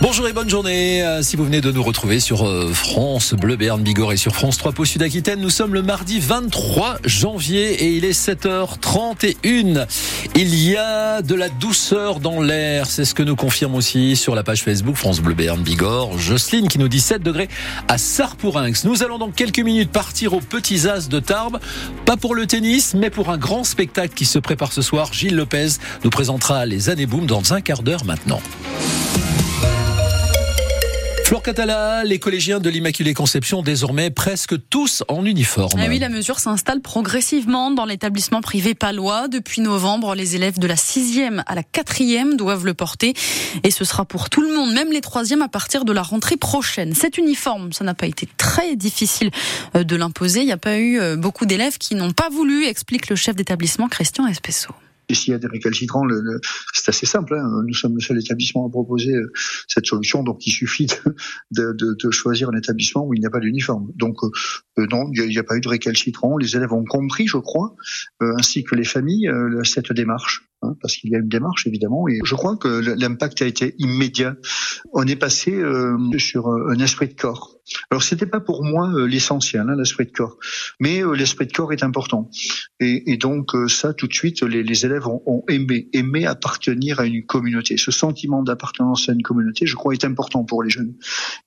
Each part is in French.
Bonjour et bonne journée. Euh, si vous venez de nous retrouver sur euh, France Bleu Béarn Bigorre et sur France 3 Pau Sud Aquitaine, nous sommes le mardi 23 janvier et il est 7h31. Il y a de la douceur dans l'air, c'est ce que nous confirme aussi sur la page Facebook France Bleu Béarn Bigorre Jocelyne qui nous dit 7 degrés à Sarpourinx. Nous allons dans quelques minutes partir aux Petits As de Tarbes, pas pour le tennis mais pour un grand spectacle qui se prépare ce soir. Gilles Lopez nous présentera les années boom dans un quart d'heure maintenant. Flore Catala, les collégiens de l'Immaculée Conception, désormais presque tous en uniforme. Ah oui, la mesure s'installe progressivement dans l'établissement privé palois. Depuis novembre, les élèves de la sixième à la quatrième doivent le porter. Et ce sera pour tout le monde, même les troisièmes à partir de la rentrée prochaine. Cet uniforme, ça n'a pas été très difficile euh, de l'imposer. Il n'y a pas eu euh, beaucoup d'élèves qui n'ont pas voulu, explique le chef d'établissement Christian Espesso. Et s'il y a des récalcitrants, le, c'est assez simple. Hein. Nous sommes le seul établissement à proposer euh, cette solution, donc il suffit de, choisir un établissement où il n'y a pas d'uniforme. Donc euh, non, il n'y a, pas eu de récalcitrants. Les élèves ont compris, je crois, euh, ainsi que les familles, cette démarche. Hein, parce qu'il y a une démarche évidemment, et je crois que l'impact a été immédiat. On est passé sur un esprit de corps. Alors c'était pas pour moi euh, l'essentiel, hein, l'esprit de corps, mais euh, l'esprit de corps est important. Et, donc euh, ça, tout de suite, les, élèves ont, aimé, aimé appartenir à une communauté. Ce sentiment d'appartenance à une communauté, je crois, est important pour les jeunes.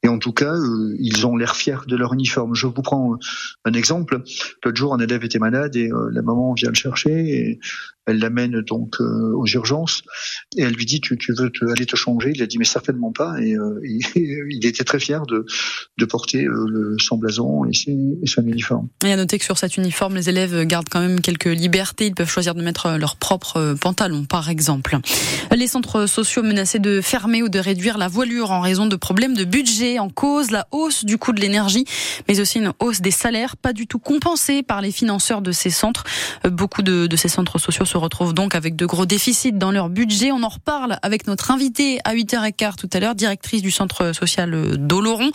Et en tout cas, ils ont l'air fiers de leur uniforme. Je vous prends un exemple. L'autre jour, un élève était malade et la maman vient le chercher et elle l'amène donc aux urgences et elle lui dit tu, veux aller te changer? Il a dit mais certainement pas et, il était très fier de, de porter euh, le, son blason et, son uniforme. Et à noter que sur cet uniforme, les élèves gardent quand même quelques libertés. Ils peuvent choisir de mettre leur propre euh, pantalon, par exemple. Les centres sociaux menacés de fermer ou de réduire la voilure en raison de problèmes de budget en cause, la hausse du coût de l'énergie, mais aussi une hausse des salaires, pas du tout compensée par les financeurs de ces centres. Euh, beaucoup de, ces centres sociaux se retrouvent donc avec de gros déficits dans leur budget. On en reparle avec notre invitée à 8h15 tout à l'heure, directrice du centre social d'Oloron.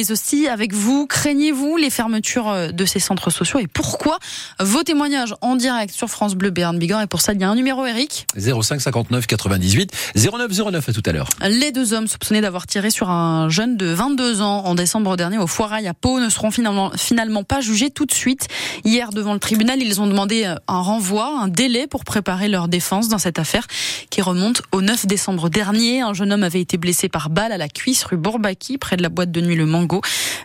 Mais aussi avec vous. Craignez-vous les fermetures euh, de ces centres sociaux? Et pourquoi? Vos témoignages en direct sur France Bleu Béarn Bigorre et pour ça il y a un numéro Eric 05 59 98 09 09 à tout à l'heure. Les deux hommes soupçonnés d'avoir tiré sur un jeune de 22 ans en décembre dernier au Foirail à Pau ne seront finalement finalement pas jugés tout de suite. Hier devant le tribunal, ils ont demandé euh, un renvoi, un délai pour préparer leur défense dans cette affaire qui remonte au 9 décembre dernier. Un jeune homme avait été blessé par balle à la cuisse rue Bourbaki près de la boîte de nuit Le Mango.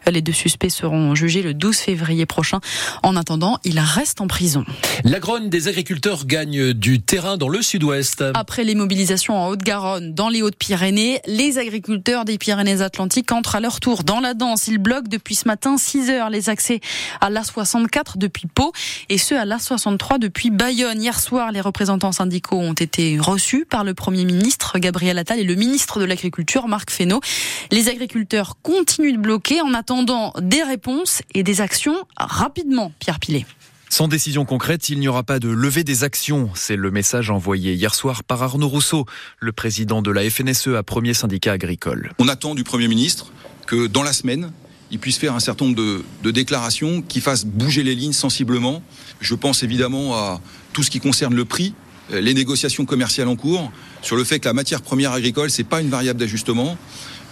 Les deux suspects seront jugés le 12 février prochain. En attendant, il reste en prison. La grogne des agriculteurs gagne du terrain dans le sud-ouest. Après les mobilisations en Haute-Garonne, dans les Hautes-Pyrénées, les agriculteurs des Pyrénées-Atlantiques entrent à leur tour dans la danse. Ils bloquent depuis ce matin 6 heures les accès à l'A64 depuis Pau et ceux à l'A63 depuis Bayonne. Hier soir, les représentants syndicaux ont été reçus par le Premier ministre Gabriel Attal et le ministre de l'Agriculture Marc Fesneau. Les agriculteurs continuent de en attendant des réponses et des actions rapidement, Pierre Pilet. Sans décision concrète, il n'y aura pas de levée des actions. C'est le message envoyé hier soir par Arnaud Rousseau, le président de la FNSE à premier syndicat agricole. On attend du Premier ministre que dans la semaine, il puisse faire un certain nombre de, de, déclarations qui fassent bouger les lignes sensiblement. Je pense évidemment à tout ce qui concerne le prix, les négociations commerciales en cours, sur le fait que la matière première agricole, c'est pas une variable d'ajustement.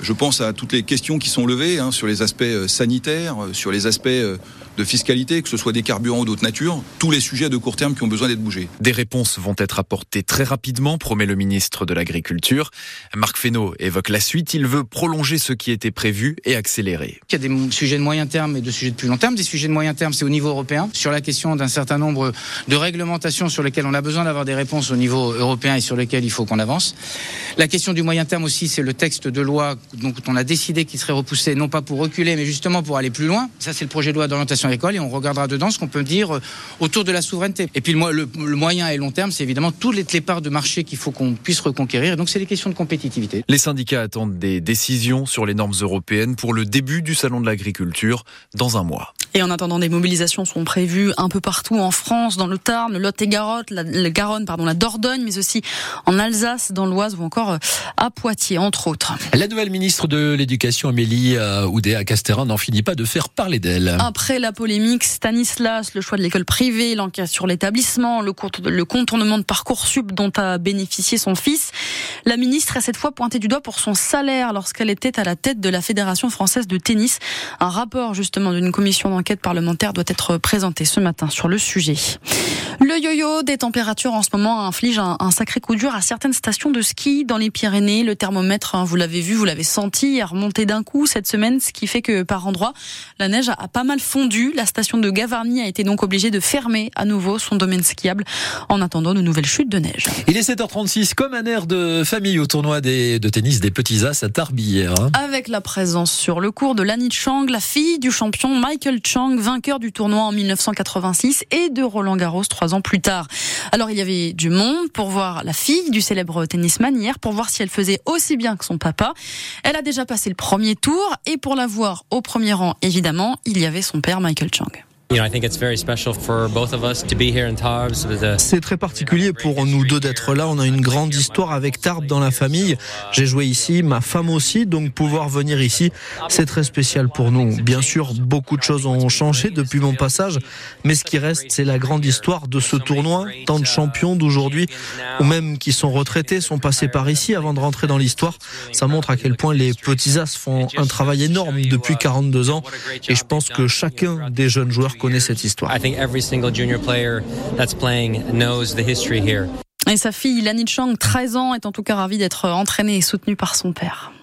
Je pense à toutes les questions qui sont levées hein, sur les aspects euh, sanitaires, euh, sur les aspects euh, de fiscalité, que ce soit des carburants ou d'autres natures, tous les sujets de court terme qui ont besoin d'être bougés. Des réponses vont être apportées très rapidement, promet le ministre de l'Agriculture. Marc Fesneau évoque la suite. Il veut prolonger ce qui était prévu et accélérer. Il y a des sujets de moyen terme et de sujets de plus long terme. Des sujets de moyen terme, c'est au niveau européen, sur la question d'un certain nombre de réglementations sur lesquelles on a besoin d'avoir des réponses au niveau européen et sur lesquelles il faut qu'on avance. La question du moyen terme aussi, c'est le texte de loi dont on a décidé qu'il serait repoussé, non pas pour reculer, mais justement pour aller plus loin. Ça, c'est le projet de loi d'orientation et on regardera dedans ce qu'on peut dire euh, autour de la souveraineté. Et puis le, moyen et long terme, c'est évidemment toutes les, parts de marché qu'il faut qu'on puisse reconquérir. donc c'est des questions de compétitivité. Les syndicats attendent des décisions sur les normes européennes pour le début du salon de l'agriculture dans un mois. Et en attendant, des mobilisations sont prévues un peu partout en France, dans le Tarn, le Lot-et-Garonne, la, le Garonne, pardon, la Dordogne, mais aussi en Alsace, dans l'Oise ou encore euh, à Poitiers, entre autres. La nouvelle ministre de l'Éducation, Amélie euh, Oudéa-Castéran, n'en finit pas de faire parler d'elle. Après la polémique Stanislas, le choix de l'école privée, l'enquête sur l'établissement, le, le contournement de Parcoursup dont a bénéficié son fils, la ministre a cette fois pointé du doigt pour son salaire lorsqu'elle était à la tête de la Fédération française de tennis. Un rapport justement d'une commission d'enquête parlementaire doit être présenté ce matin sur le sujet. Le yo-yo des températures en ce moment inflige un, sacré coup dur à certaines stations de ski dans les Pyrénées. Le thermomètre, hein, vous l'avez vu, vous l'avez senti, a remonté d'un coup cette semaine, ce qui fait que par endroits, la neige a, pas mal fondu. La station de Gavarnie a été donc obligée de fermer à nouveau son domaine skiable en attendant de nouvelles chutes de neige. Il est 7h36, comme un air de famille au tournoi de tennis des Petits As à Tarbillère. Hein. Avec la présence sur le cours de Lani Chang, la fille du champion Michael Chang, vainqueur du tournoi en 1986 et de Roland Garros trois ans plus tard. Alors il y avait du monde pour voir la fille du célèbre tennisman hier, pour voir si elle faisait aussi bien que son papa. Elle a déjà passé le premier tour et pour la voir au premier rang, évidemment, il y avait son père Michael Chang. C'est très particulier pour nous deux d'être là. On a une grande histoire avec Tarbes dans la famille. J'ai joué ici, ma femme aussi, donc pouvoir venir ici, c'est très spécial pour nous. Bien sûr, beaucoup de choses ont changé depuis mon passage, mais ce qui reste, c'est la grande histoire de ce tournoi. Tant de champions d'aujourd'hui, ou même qui sont retraités, sont passés par ici avant de rentrer dans l'histoire. Ça montre à quel point les petits as font un travail énorme depuis 42 ans, et je pense que chacun des jeunes joueurs connaît cette histoire. Et sa fille, Lani Chang, 13 ans, est en tout cas ravie d'être entraînée et soutenue par son père.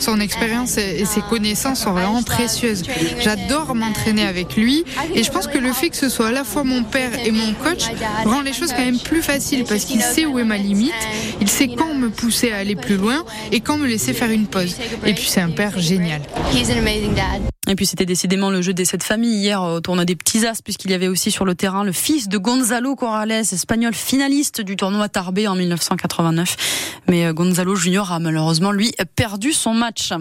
Son expérience et ses connaissances sont vraiment précieuses. J'adore m'entraîner avec lui et je pense que le fait que ce soit à la fois mon père et mon coach rend les choses quand même plus faciles parce qu'il sait où est ma limite, il sait quand me pousser à aller plus loin et quand me laisser faire une pause. Et puis c'est un père génial. Et puis c'était décidément le jeu des sept familles hier au tournoi des petits as puisqu'il y avait aussi sur le terrain le fils de Gonzalo Corrales, espagnol finaliste du tournoi Tarbé en 1989. Mais euh, Gonzalo Junior a malheureusement lui perdu son match.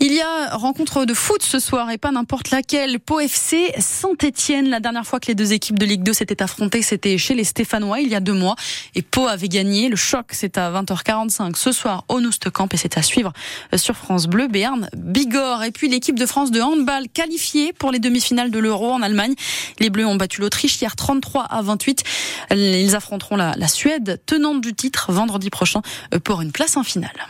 Il y a rencontre de foot ce soir et pas n'importe laquelle. Pau FC Saint-Etienne. La dernière fois que les deux équipes de Ligue 2 s'étaient affrontées, c'était chez les Stéphanois il y a deux mois. Et Pau avait gagné. Le choc, c'est à 20h45 ce soir au Noustecamp et c'est à suivre sur France Bleu, Béarn, Bigorre. Et puis l'équipe de France de hand handball qualifié pour les demi-finales de l'Euro en Allemagne. Les Bleus ont battu l'Autriche hier 33 à 28. Ils affronteront la, la Suède, tenante du titre, vendredi prochain pour une place en finale.